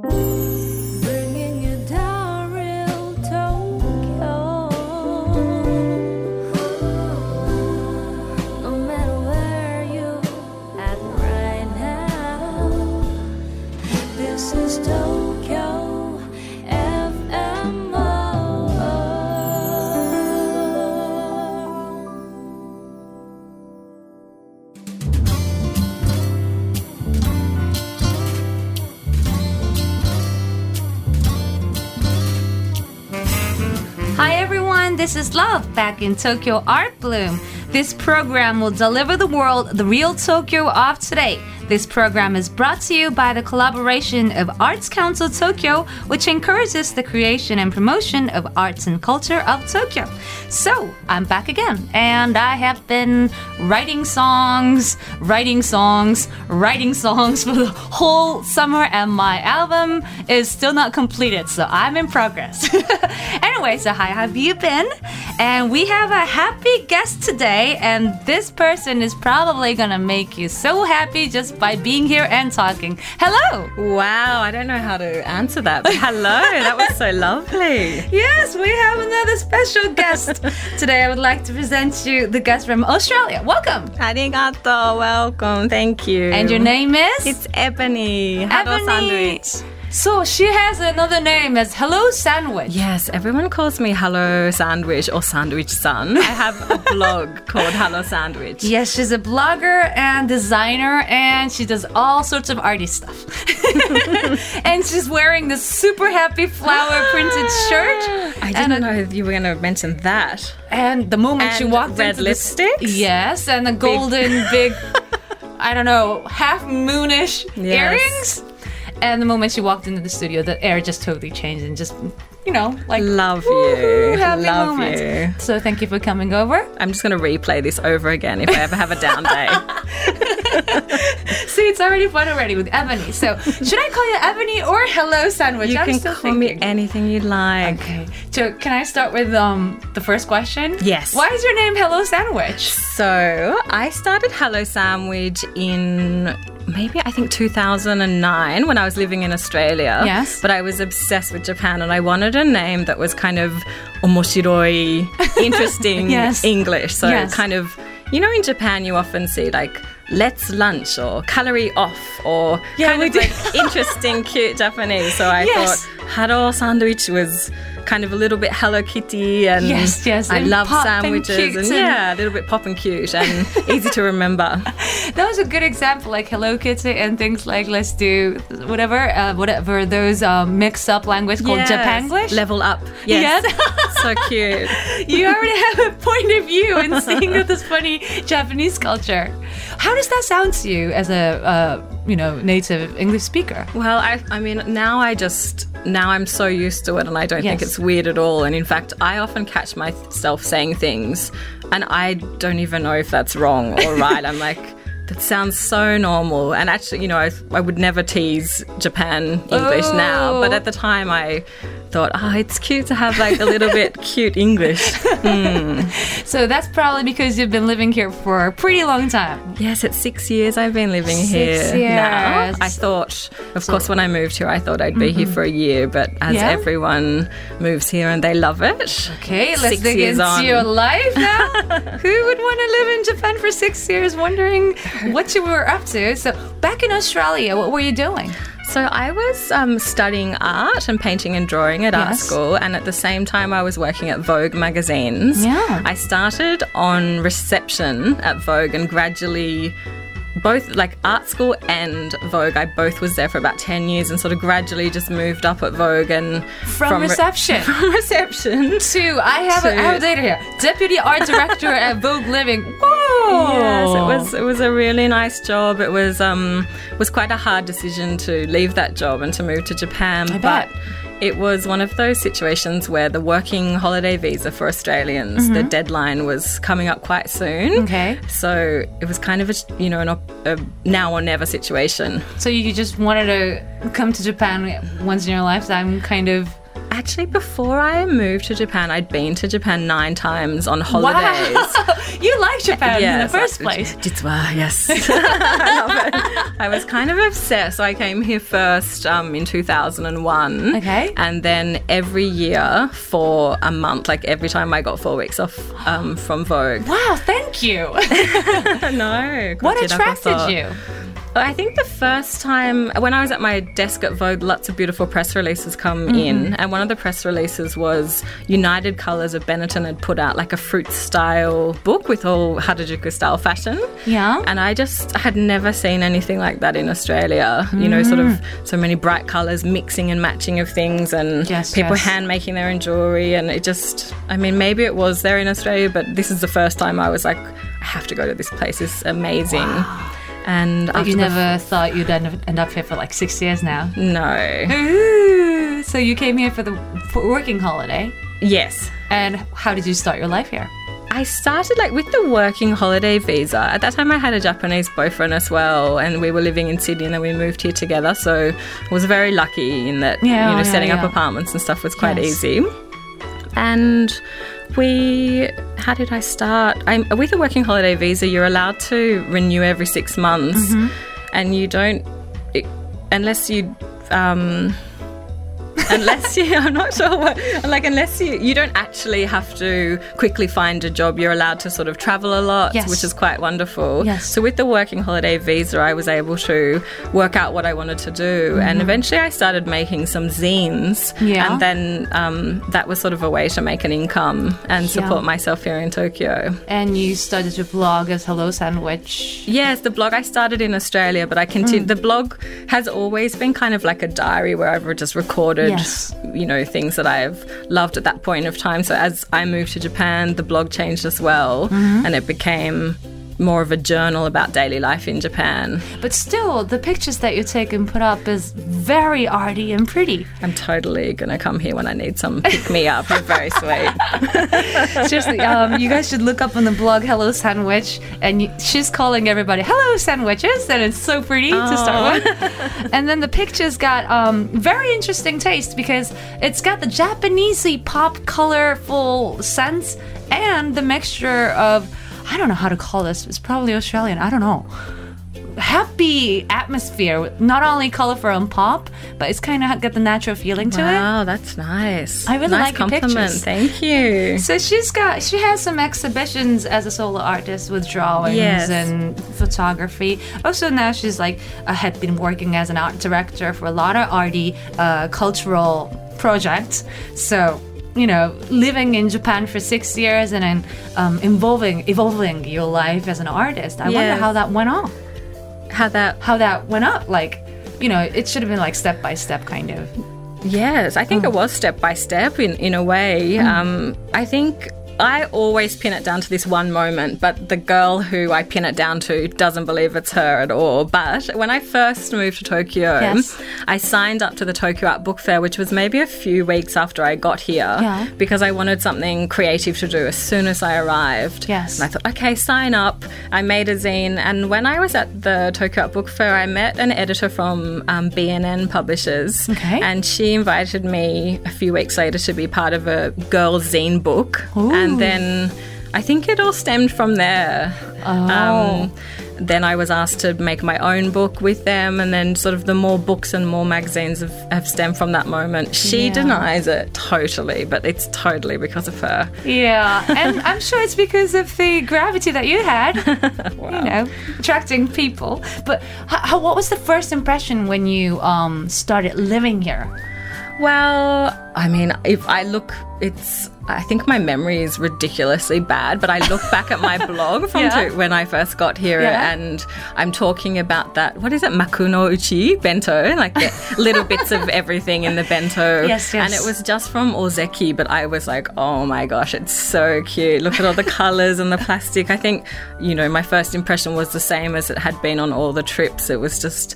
Bringing Love back in Tokyo Art Bloom. This program will deliver the world the real Tokyo of today. This program is brought to you by the collaboration of Arts Council Tokyo, which encourages the creation and promotion of arts and culture of Tokyo. So, I'm back again, and I have been writing songs, writing songs, writing songs for the whole summer, and my album is still not completed, so I'm in progress. anyway, so how have you been? And we have a happy guest today, and this person is probably gonna make you so happy just by being here and talking. Hello! Wow, I don't know how to answer that, but hello, that was so lovely. Yes, we have another special guest. Today I would like to present you the guest from Australia. Welcome! Arigato, welcome, thank you. And your name is? It's Ebony. Hello, Ebony. sandwich. So she has another name as Hello Sandwich. Yes, everyone calls me Hello Sandwich or Sandwich Sun. I have a blog called Hello Sandwich. Yes, she's a blogger and designer, and she does all sorts of arty stuff. and she's wearing this super happy flower ah! printed shirt. I didn't a- know you were going to mention that. And the moment she walked red into the yes, and the golden big, I don't know, half moonish Yes. earrings. And the moment she walked into the studio, the air just totally changed and just, you know, like Love you. happy Love moment. you. So thank you for coming over. I'm just going to replay this over again if I ever have a down day. See, it's already fun already with Ebony. So should I call you Ebony or Hello Sandwich? you I'm can call me anything you like. Okay. So can I start with um the first question? Yes. Why is your name Hello Sandwich? So I started Hello Sandwich in maybe I think 2009 when I was living in Australia. Yes. But I was obsessed with Japan and I wanted a name that was kind of omoshiroi, interesting Yes. English. So Yes. kind of, you know, in Japan you often see like let's lunch or calorie off or Yeah, kind we of like interesting, cute Japanese. So I Yes. thought Haro sandwich was kind of a little bit Hello Kitty and Yes, yes, I and love pop and sandwiches and and- yeah, a little bit pop and cute and easy to remember. That was a good example, like Hello Kitty and things like let's do whatever, uh, whatever those um, mixed up language called Yes. Japanglish. Level up. Yes. so cute. you already have a point of view in seeing this funny Japanese culture. How does that sound to you as a uh, you know native English speaker? Well, I, I mean, now I just, now I'm so used to it and I don't think it's weird at all. And in fact, I often catch myself saying things and I don't even know if that's wrong or right. I'm like, that sounds so normal. And actually, you know, I, I would never tease Japan English now. Oh. But at the oh. time, I thought, oh, it's cute to have like a little bit cute English. Hmm. So that's probably because you've been living here for a pretty long time. Yes, it's six years I've been living Six here now. I thought, of course, when I moved here, I thought I'd be here mm-hmm. for a year, but as Yeah? everyone moves here and they love it. Okay, let's Six dig years into on. your life now. Who would want to live in Japan for six years wondering what you were up to? So, back in Australia, what were you doing? So I was um, studying art and painting and drawing at art school, and at the same time, I was working at Vogue magazines. Yeah. I started on reception at Vogue and gradually. Both like art school and Vogue, I both was there for about ten years, and sort of gradually just moved up at Vogue and From re- reception. from reception Two, I have, a, I have a data here. Deputy art director at Vogue Living. Whoa! Yes, it was it was a really nice job. It was um was quite a hard decision to leave that job and to move to Japan. I but bet. It was one of those situations where the working holiday visa for Australians, the deadline was coming up quite soon. Mm-hmm. Okay. So it was kind of a you know an op- a now or never situation. So you just wanted to come to Japan once in your lifetime, kind of Actually, before I moved to Japan, I'd been to Japan nine times on holidays. Wow. you like Japan in the first place. Jitsuwa, yes. I love it. I was kind of obsessed. So I came here first um, in 2001. Okay. And then every year for a month, like every time I got four weeks off um, from Vogue. Wow, thank you. no. what attracted you? I think the first time when I was at my desk at Vogue, lots of beautiful press releases come Mm-hmm. in, and one of the press releases was United Colors of Benetton had put out like a fruit style book with all Harajuku style fashion. Yeah. And I just had never seen anything like that in Australia. You know, sort of so many bright colors, mixing and matching of things, and Yes, people yes. hand making their own jewelry. And it just, I mean, maybe it was there in Australia, but this is the first time I was like, I have to go to this place. It's amazing. And you never thought you'd end up, here for like six years now. No. Ooh, so you came here for the for working holiday. Yes. And how did you start your life here? I started like with the working holiday visa. At that time, I had a Japanese boyfriend as well, and we were living in Sydney, and then we moved here together. So I was very lucky in that, Yeah, you know, oh, yeah, setting up apartments and stuff was quite Yes. easy. And we, how did I start? I'm, with a working holiday visa, you're allowed to renew every six months, Mm-hmm. and you don't, it, unless you. Um, unless you i'm not sure what like unless you you don't actually have to quickly find a job you're allowed to sort of travel a lot Yes. which is quite wonderful Yes. so with the working holiday visa i was able to work out what i wanted to do and eventually i started making some zines Mm-hmm. Yeah. and then um, that was sort of a way to make an income and Yeah. support myself here in tokyo And you started your blog as Hello Sandwich. Yes, the blog I started in Australia, but I continue. Mm. The blog has always been kind of like a diary where I've just recorded, Yes. you know, things that I've loved at that point of time. So as I moved to Japan, the blog changed as well, Mm-hmm. and it became more of a journal about daily life in Japan. But still, the pictures that you take and put up is very arty and pretty. I'm totally gonna come here when I need some pick me up. You're very sweet. Seriously, um, you guys should look up on the blog Hello Sandwich, and you, she's calling everybody Hello Sandwiches, and it's so pretty to start with. and then the pictures got um, very interesting taste because it's got the Japanesey pop colorful scents and the mixture of I don't know how to call this. It's probably Australian. I don't know. Happy atmosphere, not only colorful and pop, but it's kind of got the natural feeling to it. wow, that's nice. I really nice like your compliment. pictures. Thank you. So she's got she has some exhibitions as a solo artist with drawings Yes. and photography. Also now she's like uh, had been working as an art director for a lot of arty uh, cultural projects. So you know, living in Japan for six years and then um, evolving evolving your life as an artist. I wonder how that went on. How that How that went up. Like, you know, it should have been like step by step kind of. Yes, I Mm. think it was step by step in, in a way. Um, I think I always pin it down to this one moment, but the girl who I pin it down to doesn't believe it's her at all. But when I first moved to Tokyo, Yes. I signed up to the Tokyo Art Book Fair, which was maybe a few weeks after I got here, Yeah. because I wanted something creative to do as soon as I arrived. Yes. And I thought, okay, sign up. I made a zine, and when I was at the Tokyo Art Book Fair, I met an editor from um, BNN Publishers, Okay. and she invited me a few weeks later to be part of a girls' zine book, and then I think it all stemmed from there. Um, then I was asked to make my own book with them, and then sort of the more books and more magazines have, have stemmed from that moment. She Yeah. denies it totally, but it's totally because of her. Yeah, and I'm sure it's because of the gravity that you had, you know, attracting people. But how, what was the first impression when you um, started living here? Well, I mean, if I look, it's. I think my memory is ridiculously bad, but I look back at my blog from Yeah. to- when I first got here, Yeah. and I'm talking about that. What is it, makunouchi bento? Like little bits of everything in the bento. Yes, yes. And it was just from Ozeki, but I was like, oh my gosh, it's so cute. Look at all the colors and the plastic. I think, you know, my first impression was the same as it had been on all the trips. It was just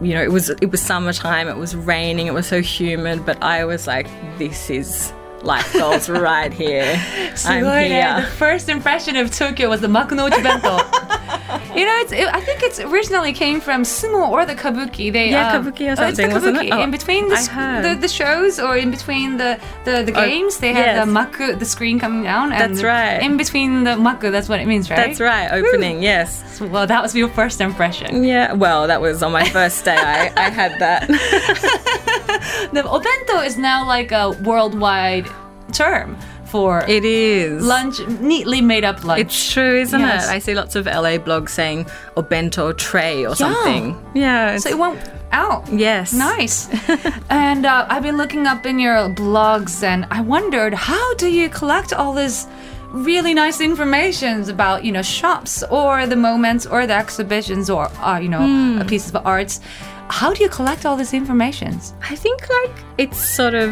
you know, it was it was summertime, it was raining, it was so humid, but I was like, this is life goals right here. I'm here. The first impression of Tokyo was the makunouchi bento. You know, it's. It, I think it's originally came from sumo or the kabuki. They Yeah, um, kabuki or oh, it's the something, wasn't it? kabuki. Oh, in between the, I s- heard. the the shows or in between the the, the Oh, games, they have the maku, the screen coming down. And That's right. In between the maku, that's what it means, right? That's right, opening, yes. Well, that was your first impression. Yeah, well, that was on my first day. I, I had that. The obento is now like a worldwide term for It is. lunch, neatly made up lunch. It's true, isn't Yes. it? I see lots of LA blogs saying or bento tray or something. Yeah. so it went out. yes. Nice. and uh, I've been looking up in your blogs, and I wondered how do you collect all this really nice information about you know shops or the moments or the exhibitions or uh, you know Hmm. a piece of arts. How do you collect all this information? I think like it's sort of.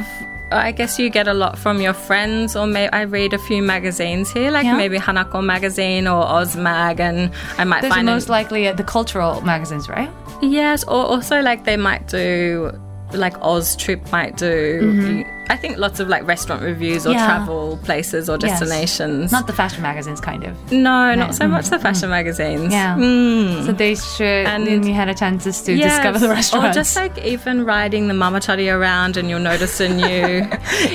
I guess you get a lot from your friends, or may I read a few magazines here, like Yeah. maybe Hanako magazine or Oz Mag, and I might Those are find an- most likely uh, the cultural magazines, right? Yes, or also like they might do like Oz Trip might do. I think lots of like restaurant reviews or Mm-hmm. Yeah. travel places or Yes. destinations. Not the fashion magazines, kind of. no, not so much the fashion magazines. Yeah. Mm. So they should. And- then you had a chance to Yes, discover the restaurants. Or just like even riding the mamachari around and you'll notice a new.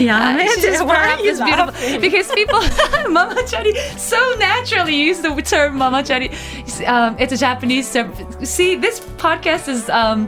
yeah, I should just why brought are up you this beautiful because people mama chari so naturally use the term mama chari. Um, it's a Japanese term. See, this podcast is um,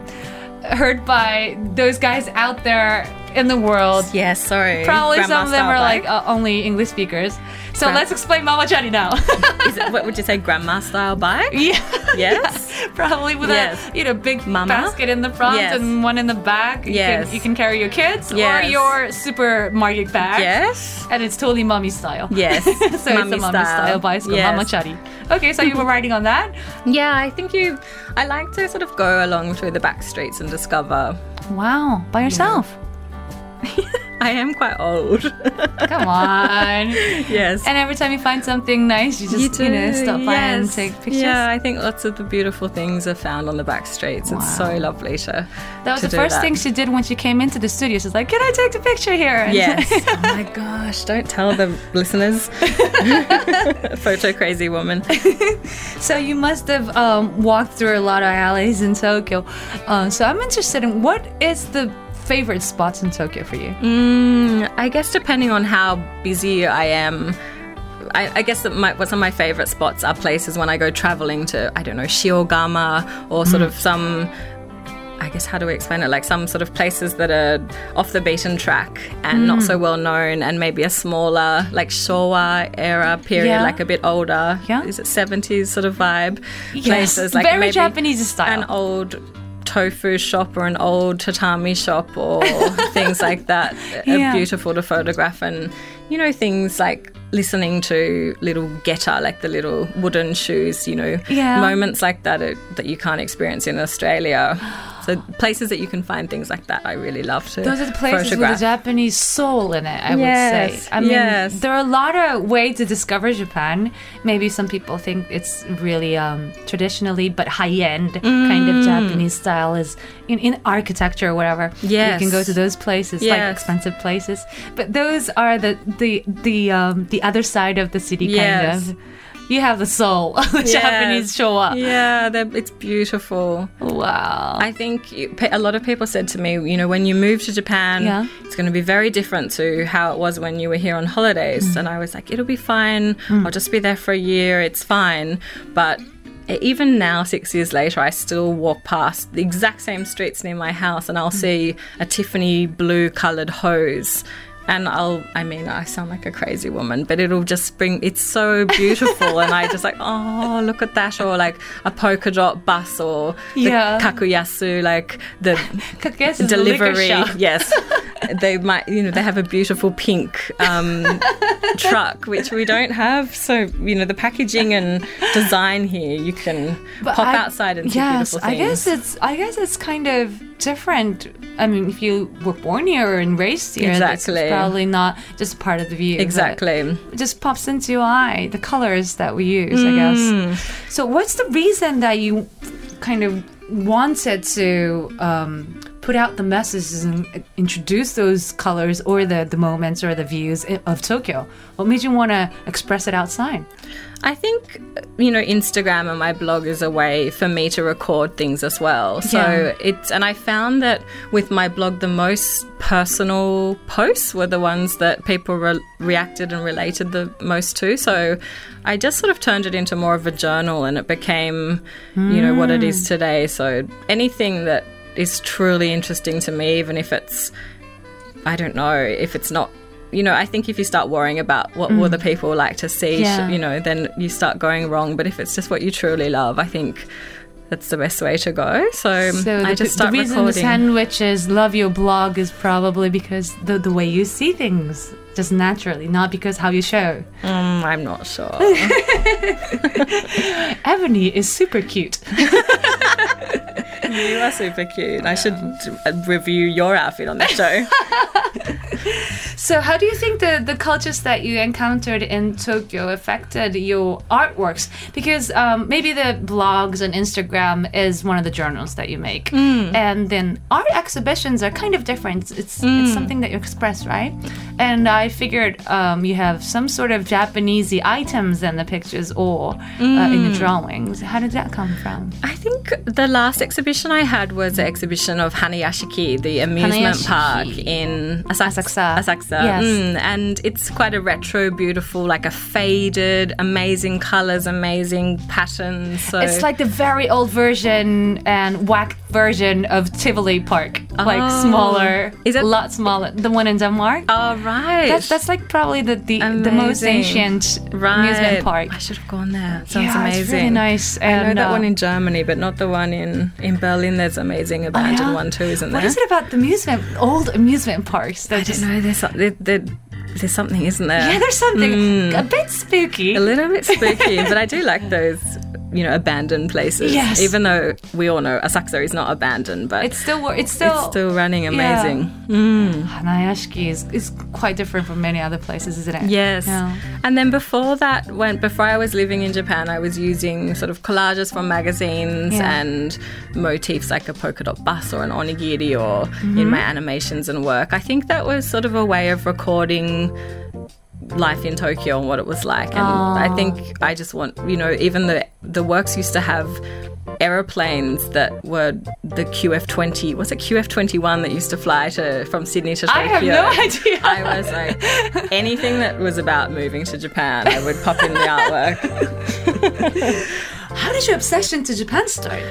heard by those guys out there in the world. Yeah, sorry. Probably Grandma some of them are like uh, only English speakers. So let's explain mama chari now. Is it, what would you say, grandma style bike? yeah. Yes. Probably with Yes. a you know big Mama? basket in the front Yes. and one in the back. You Yes. can, you can carry your kids or Yes. your supermarket bag. Yes. And it's totally mommy style. Yes. so it's a mommy style, style. bicycle, Yes. mama chari. Okay, so you were riding on that? Yeah, I think you. I like to sort of go along through the back streets and discover. Wow, by yourself. I am quite old. Come on. yes. And every time you find something nice, you just you, know stop by and take pictures. Yeah, I think lots of the beautiful things are found on the back streets. It's so lovely to. That was to the first that. thing she did when she came into the studio. She's like, "Can I take the picture here?" And- Yes. oh my gosh! Don't tell the listeners. Photo crazy woman. So you must have um, walked through a lot of alleys in Tokyo. Uh, so I'm interested in what is the favorite spots in Tokyo for you? Mm, I guess depending on how busy I am. I, I guess that my, some of my favorite spots are places when I go traveling to, I don't know, Shiogama or sort of some, I guess, how do we explain it? Like some sort of places that are off the beaten track and not so well known and maybe a smaller, like Showa era period, Yeah. like a bit older. Yeah. Is it 70s sort of vibe? Yes, Places like very maybe Japanese style. An old tofu shop or an old tatami shop or things like that Yeah. are beautiful to photograph and you know things like listening to little geta like the little wooden shoes you know Yeah. moments like that that you can't experience in australia so places that you can find things like that i really love to Those are the places photograph. with a Japanese soul in it, I would say. I mean, yes. there are a lot of ways to discover Japan. Maybe some people think it's really um, traditionally, but high end kind Mm. of Japanese style is in, in architecture or whatever. Yes. You can go to those places, like expensive places. But those are the the the um, the other side of the city, Yes. kind of. You have the soul of the Japanese Showa. yeah it's beautiful Wow. I think a lot of people said to me, you know, when you move to Japan, Yeah. it's going to be very different to how it was when you were here on holidays. Mm. And I was like, it'll be fine. I'll just be there for a year. It's fine. But even now, six years later, I still walk past the exact same streets near my house and Mm. I'll see a Tiffany blue colored hose. And I'll, I mean, I sound like a crazy woman, but it'll just bring, it's so beautiful. and I just like, oh, look at that. Or like a polka dot bus or the kakuyasu, like the I guess it's a liquor delivery. Yes. they might, you know, they have a beautiful pink um, truck, which we don't have. So, you know, the packaging and design here, you can But pop I- outside and see yes, beautiful I guess it's I guess it's kind of different. I mean, if you were born here and raised here, that's probably not just part of the view. Exactly. It just pops into your eye the colors that we use, I guess. Mm. So, what's the reason that you kind of wanted to um, put out the messages and introduce those colors or the, the moments or the views of Tokyo? What made you want to express it outside? I think, you know, Instagram and my blog is a way for me to record things as well. So Yeah. it's, and I found that with my blog, the most personal posts were the ones that people re- reacted and related the most to. So I just sort of turned it into more of a journal and it became, you know, what it is hmm. today. So anything that is truly interesting to me, even if it's I don't know if it's not. You know, I think if you start worrying about what will the people like to see, Yeah. you know, then you start going wrong. But if it's just what you truly love, I think that's the best way to go. So, So I just start the reason recording. the reason sandwiches love your blog is probably because the, the way you see things just naturally, not because how you show. Mm, I'm not sure. Ebony is super cute. you are super cute. I should uh, review your outfit on the show. So, how do you think the, the cultures that you encountered in Tokyo affected your artworks? Because um, maybe the blogs and Instagram is one of the journals that you make, and then art exhibitions are kind of different. It's it's something that you express, right? And I figured um, you have some sort of Japanesey items in the pictures or uh, in the drawings. How did that come from? I think the last exhibition I had was an exhibition of Hanayashiki, the amusement Hanayashiki. park in Asakusa. Asakusa. Yes. Mm, and it's quite a retro, beautiful, like a faded, amazing colors, amazing patterns. So It's like the very old version and whack version of Tivoli Park, like Oh. smaller, Is it- a lot smaller? The one in Denmark. oh right, That's that's like probably the the, the most ancient right. amusement park. I should have gone there. Sounds yeah, amazing. it's really nice. I know that uh, one in Germany, but not the one in in Berlin. There's amazing abandoned yeah? one too, isn't What What is it about the amusement, old amusement parks? That I don't know. There's there, there, there's something, isn't there? Yeah, there's something Mm. a bit spooky. a little bit spooky, but I do like those, you know, abandoned places. Yes. Even though we all know Asakusa is not abandoned, but It's still it's still it's still running amazing. Hanayashiki is is quite different from many other places, isn't it? Yes. Yeah. And then before that, when before I was living in Japan, I was using sort of collages from magazines Yeah. and motifs like a polka dot bus or an onigiri or Mm-hmm. in my animations and work. I think that was sort of a way of recording life in Tokyo and what it was like. And I ah. think I just want, you know, even the the works used to have aeroplanes that were the QF20 was it QF21 that used to fly to from Sydney to Tokyo I have no idea. I was like anything that was about moving to Japan I would pop in the artwork How did your obsession to Japan start?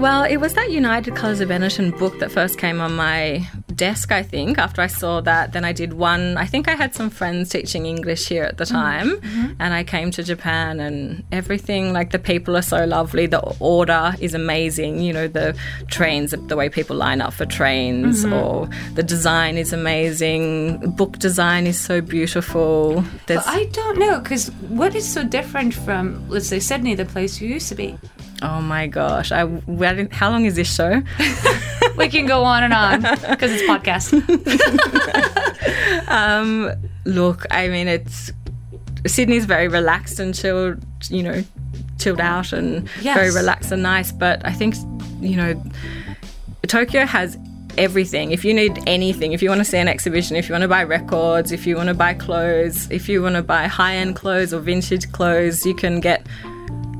well it was that United Colors of Benetton book that first came on my desk I think after I saw that. Then I did one I think I had some friends teaching English here at the mm-hmm. time mm-hmm. and I came to Japan and everything like the people are so lovely the order is amazing you know the trains the way people line up for trains mm-hmm. or the design is amazing book design is so beautiful. There's I don't know because what is so different from let's say Sydney, the place you used to be? oh my gosh I, did- how long is this show We can go on and on because it's podcast. Um, look, I mean, it's Sydney's very relaxed and chilled, you know, chilled out and Yes. very relaxed and nice. But I think, you know, Tokyo has everything. If you need anything, if you want to see an exhibition, if you want to buy records, if you want to buy clothes, if you want to buy high end clothes or vintage clothes, you can get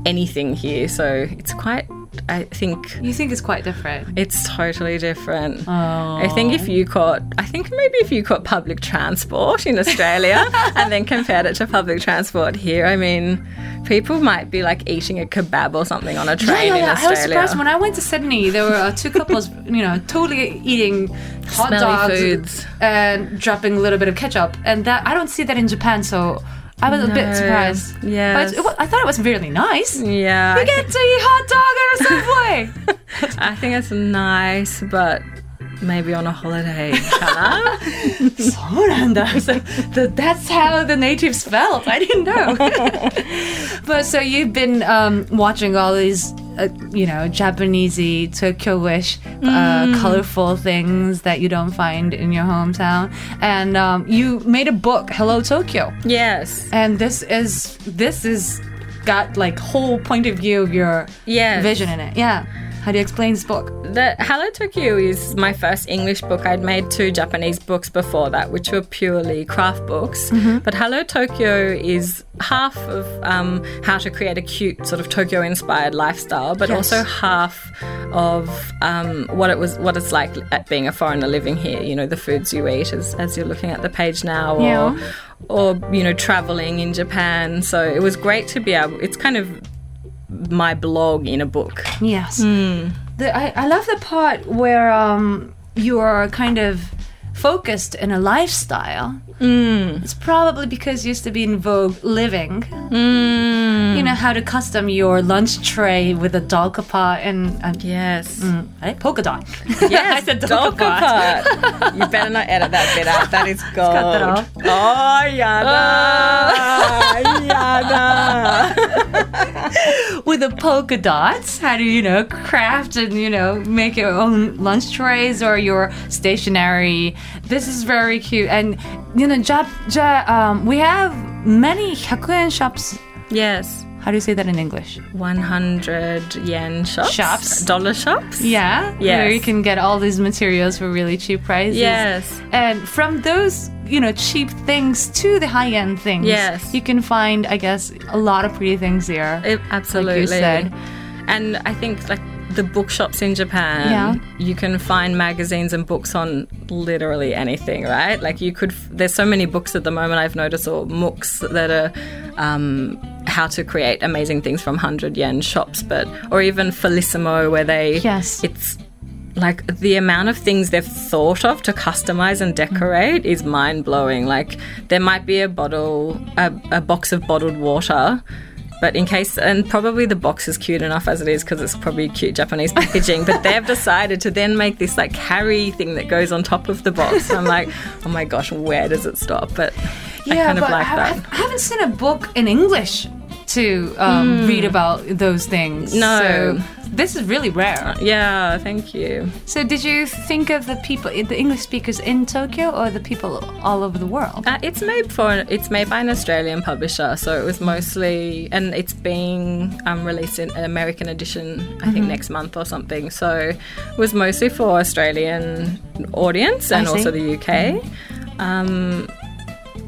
anything here. So it's quite, I think. You think it's quite different? It's totally different. I think if you caught, I think maybe if you caught public transport in Australia and then compared it to public transport here, I mean, people might be like eating a kebab or something on a train in I was surprised when I went to Sydney. There were uh, two couples, you know, totally eating hot Smelly dogs foods. and dropping a little bit of ketchup, and that I don't see that in Japan. So I was a bit surprised. Yeah, but it, I thought it was really nice. yeah, You I, get to eat hot dog at a subway. I think it's nice, but maybe on a holiday, Hannah. そうなんだ. I was like, "Th- that's how the natives felt. I didn't know. but so you've been um, watching all these, uh, you know, Japanesey, Tokyo-ish, uh, colorful things that you don't find in your hometown, and um, you made a book, Hello Tokyo, yes. and this is this is got like whole point of view of your Yes. vision in it. Yeah. How do you explain this book? The Hello Tokyo is my first English book. I'd made two Japanese books before that, which were purely craft books. But Hello Tokyo is half of um, how to create a cute sort of Tokyo inspired lifestyle, but Yes. also half of um, what it was, what it's like at being a foreigner living here. You know, the foods you eat, as, as you're looking at the page now, or Yeah. or you know, traveling in Japan. So it was great to be able. It's kind of my blog in a book. Yes. The, I, I love the part where um, you're kind of focused in a lifestyle. Mm. It's probably because you used to be in vogue living. You know how to custom your lunch tray with a dolkapa and, and Yes. eh, polka dot. Yes, I said part. You better not edit that bit out. That is gold. cut that off. Oh, yada. yada. with the polka dots. How do you know craft and you know make your own lunch trays or your stationery? This is very cute, and you know, Jap, ja, um, we have many 100 shops. Yes. How do you say that in English? 100 yen shops. Shops. Dollar shops. Yeah, Yes. where you can get all these materials for really cheap prices. Yes. and from those you know cheap things to the high end things, Yes. you can find, I guess, a lot of pretty things there. It- absolutely. said. And I think like the bookshops in Japan, Yeah. you can find magazines and books on literally anything, right? Like you could, there's so many books at the moment I've noticed, or mooks that are um, how to create amazing things from 100 yen shops, but, or even Felissimo where they, Yes. it's like the amount of things they've thought of to customize and decorate is mind blowing. Like there might be a bottle, a, a box of bottled water. But in case, and probably the box is cute enough as it is because it's probably cute Japanese packaging. but they've decided to then make this like carry thing that goes on top of the box. And I'm like, oh my gosh, where does it stop? But I kind of like I, that. I haven't seen a book in English to um, read about those things. Hmm. No. So this is really rare. yeah, thank you. So did you think of the people, the English speakers in Tokyo, or the people all over the world? Uh, it's made for it's made by an Australian publisher, so it was mostly and it's being um, released in an American edition, I think next month or something. So it was mostly for Australian audience and also the UK. Um,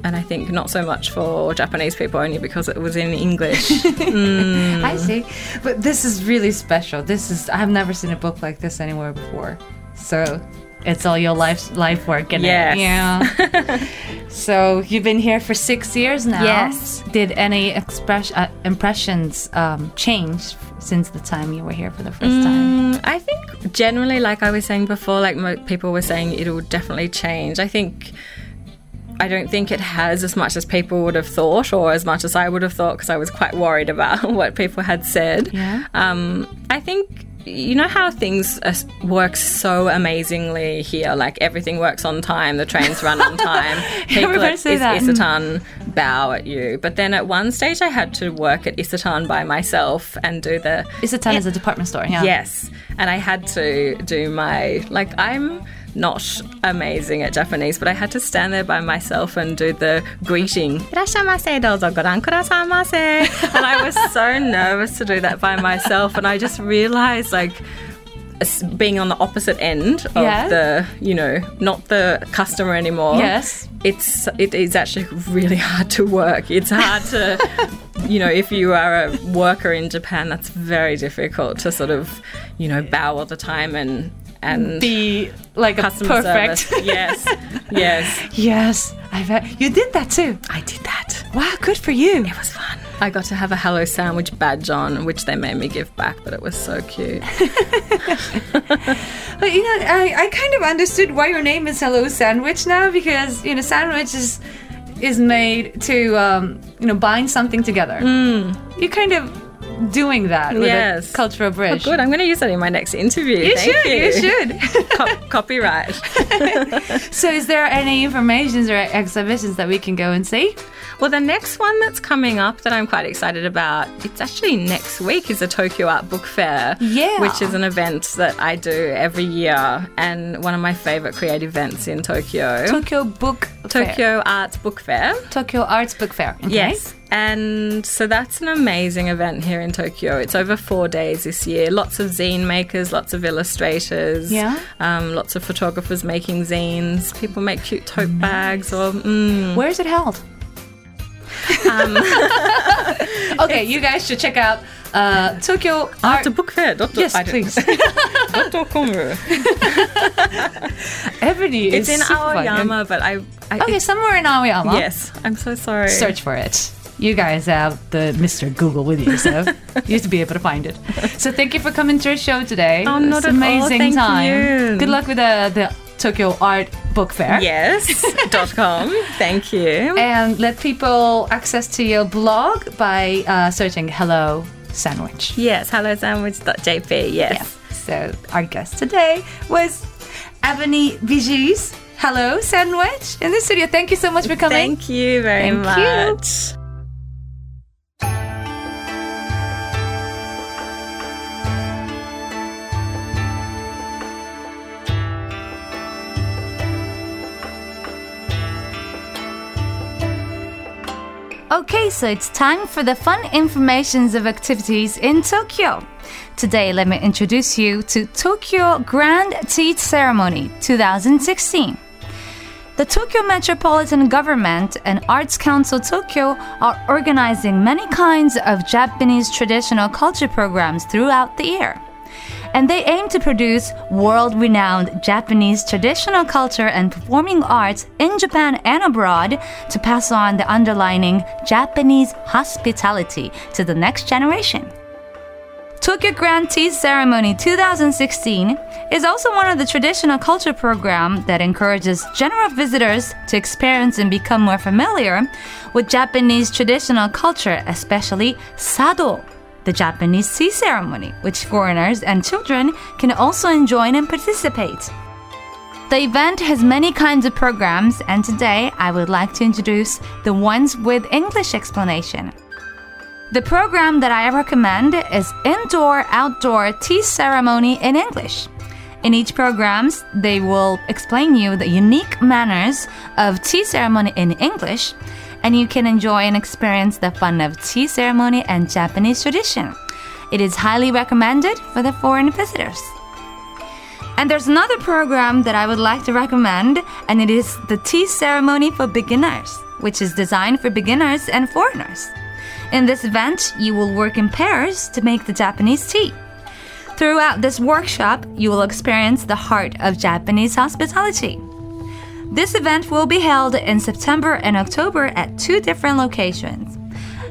and I think not so much for Japanese people, only because it was in English. I see. But this is really special. This is I've never seen a book like this anywhere before. So it's all your life life work in Yes. it. Yeah. so you've been here for six years now. Yes. Did any express uh, impressions um, change since the time you were here for the first time? Mm, I think generally, like I was saying before, like mo- people were saying, it'll definitely change. I think. I don't think it has as much as people would have thought, or as much as I would have thought, because I was quite worried about what people had said. Yeah. Um, I think you know how things uh, work so amazingly here. Like everything works on time, the trains run on time. people at Is- that. Isetan bow at you, but then at one stage I had to work at Isetan by myself and do the Isetan is a department store. Yeah. Yes. And I had to do my, like, I'm not amazing at Japanese, but I had to stand there by myself and do the greeting. "Irashaimase, douzo goran kurasamase." And I was so nervous to do that by myself. And I just realized, like, being on the opposite end of Yeah. the, you know, not the customer anymore. Yes. It's it is actually really hard to work. It's hard to you know, if you are a worker in Japan, that's very difficult to sort of, you know, bow all the time and and Be like a customer perfect. service. Yes. Yes. yes, I bet you did that too. I did that. Wow, good for you. It was fun. I got to have a Hello Sandwich badge on, which they made me give back, but it was so cute. But you know, I, I kind of understood why your name is Hello Sandwich now because you know sandwich is is made to um, you know bind something together. You're kind of doing that with Yes. a cultural Oh, bridge. good. I'm going to use that in my next interview. You Thank should. You, should. Co- copyright. so, is there any informations or exhibitions that we can go and see? Well, the next one that's coming up that I'm quite excited about, it's actually next week, is the Tokyo Art Book Fair. Yeah. Which is an event that I do every year and one of my favorite creative events in Tokyo. Tokyo Book Fair. Tokyo Art Book Fair. Tokyo Arts Book Fair. okay? Yes. And so that's an amazing event here in Tokyo. It's over four days this year. Lots of zine makers, lots of illustrators, Yeah. um, lots of photographers making zines. People make cute tote bags or mm, Where is it held? Um, okay, you guys should check out uh, Tokyo Art. Book Fair. Yes, I please. Ebony It's in super fun. Aoyama, but I. I Okay, somewhere in Aoyama. Yes, I'm so sorry. Search for it. You guys have the Mr. Google with you, so you used to be able to find it. So thank you for coming to our show today. Oh, not at all. amazing Thank time. you. Good luck with the, the Tokyo Art Book Fair. Yes. dot com. Thank you. And let people access to your blog by uh, searching Hello Sandwich. Yes. Hello sandwich.jp. Yes. Yeah. So our guest today was Ebony Bizys. Hello Sandwich in the studio. Thank you so much for coming. Thank you very much. You. Okay, so it's time for the fun informations of activities in Tokyo. Today, let me introduce you to Tokyo Grand Tea Ceremony 2016. The Tokyo Metropolitan Government and Arts Council Tokyo are organizing many kinds of Japanese traditional culture programs throughout the year. And they aim to produce world renowned Japanese traditional culture and performing arts in Japan and abroad to pass on the underlining Japanese hospitality to the next generation. Tokyo Grand Tea Ceremony 2016 is also one of the traditional culture program that encourages general visitors to experience and become more familiar with Japanese traditional culture, especially sado, the Japanese tea ceremony, which foreigners and children can also enjoy and participate. The event has many kinds of programs, and today I would like to introduce the ones with English explanation. The program that I recommend is Indoor Outdoor Tea Ceremony in English. In each programs, they will explain you the unique manners of tea ceremony in English, and you can enjoy and experience the fun of tea ceremony and Japanese tradition. It is highly recommended for the foreign visitors. And there's another program that I would like to recommend, and it is the Tea Ceremony for Beginners, which is designed for beginners and foreigners. In this event, you will work in pairs to make the Japanese tea. Throughout this workshop, you will experience the heart of Japanese hospitality. This event will be held in September and October at two different locations.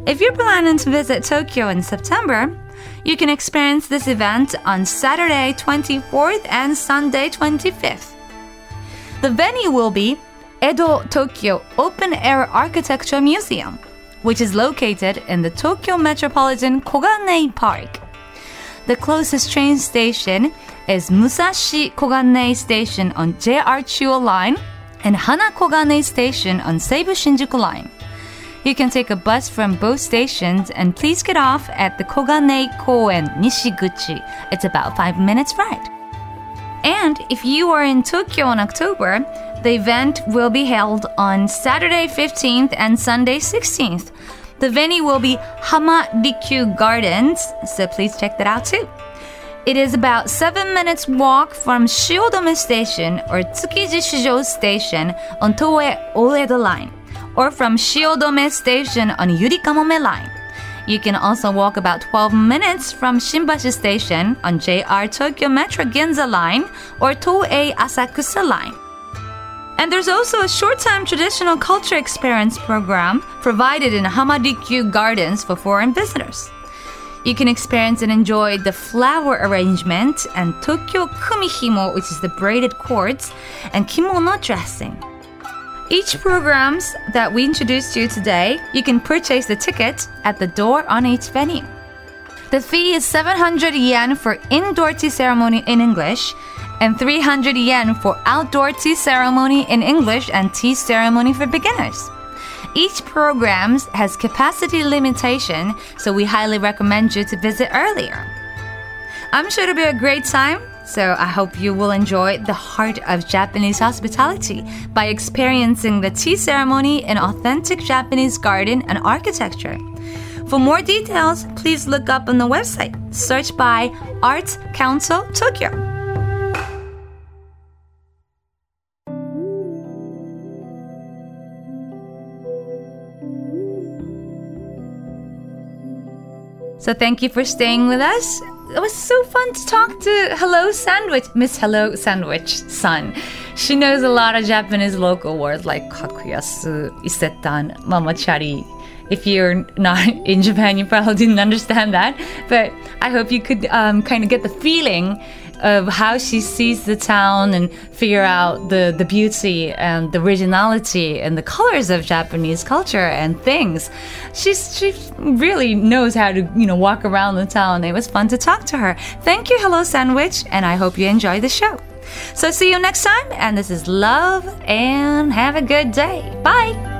If you're planning to visit Tokyo in September, you can experience this event on Saturday 24th and Sunday 25th. The venue will be Edo Tokyo Open Air Architecture Museum, which is located in the Tokyo Metropolitan Koganei Park. The closest train station is Musashi Koganei Station on JR Chuo Line and Hana Koganei Station on Seibu Shinjuku Line. You can take a bus from both stations and please get off at the Koganei Koen Nishiguchi. It's about 5 minutes ride. And if you are in Tokyo in October, the event will be held on Saturday 15th and Sunday 16th. The venue will be Hama Rikyu Gardens, so please check that out too. It is about 7 minutes walk from Shiodome Station or Tsukiji Shijo Station on Toei Oedo Line, or from Shiodome Station on Yurikamome Line. You can also walk about 12 minutes from Shimbashi Station on JR Tokyo Metro Ginza Line or Toei Asakusa Line. And there's also a short time traditional culture experience program provided in Hamarikyu Gardens for foreign visitors. You can experience and enjoy the flower arrangement and Tokyo Kumihimo, which is the braided cords, and kimono dressing. Each programs that we introduced you today, you can purchase the ticket at the door on each venue. The fee is 700 yen for indoor tea ceremony in English and 300 yen for outdoor tea ceremony in English and tea ceremony for beginners. Each program has capacity limitation, so we highly recommend you to visit earlier. I'm sure it'll be a great time. So I hope you will enjoy the heart of Japanese hospitality by experiencing the tea ceremony in authentic Japanese garden and architecture. For more details, please look up on the website. Search by Arts Council Tokyo. So thank you for staying with us. It was so fun to talk to Hello Sandwich, Miss Hello Sandwich Sun. She knows a lot of Japanese local words like kakuyasu, isetan, mamachari. If you're not in Japan, you probably didn't understand that. But I hope you could um, kind of get the feeling of how she sees the town and figure out the, the beauty and the originality and the colors of Japanese culture and things. She's, she really knows how to, you know, walk around the town. It was fun to talk to her. Thank you, Hello Sandwich, and I hope you enjoy the show. So see you next time, and this is love, and have a good day. Bye!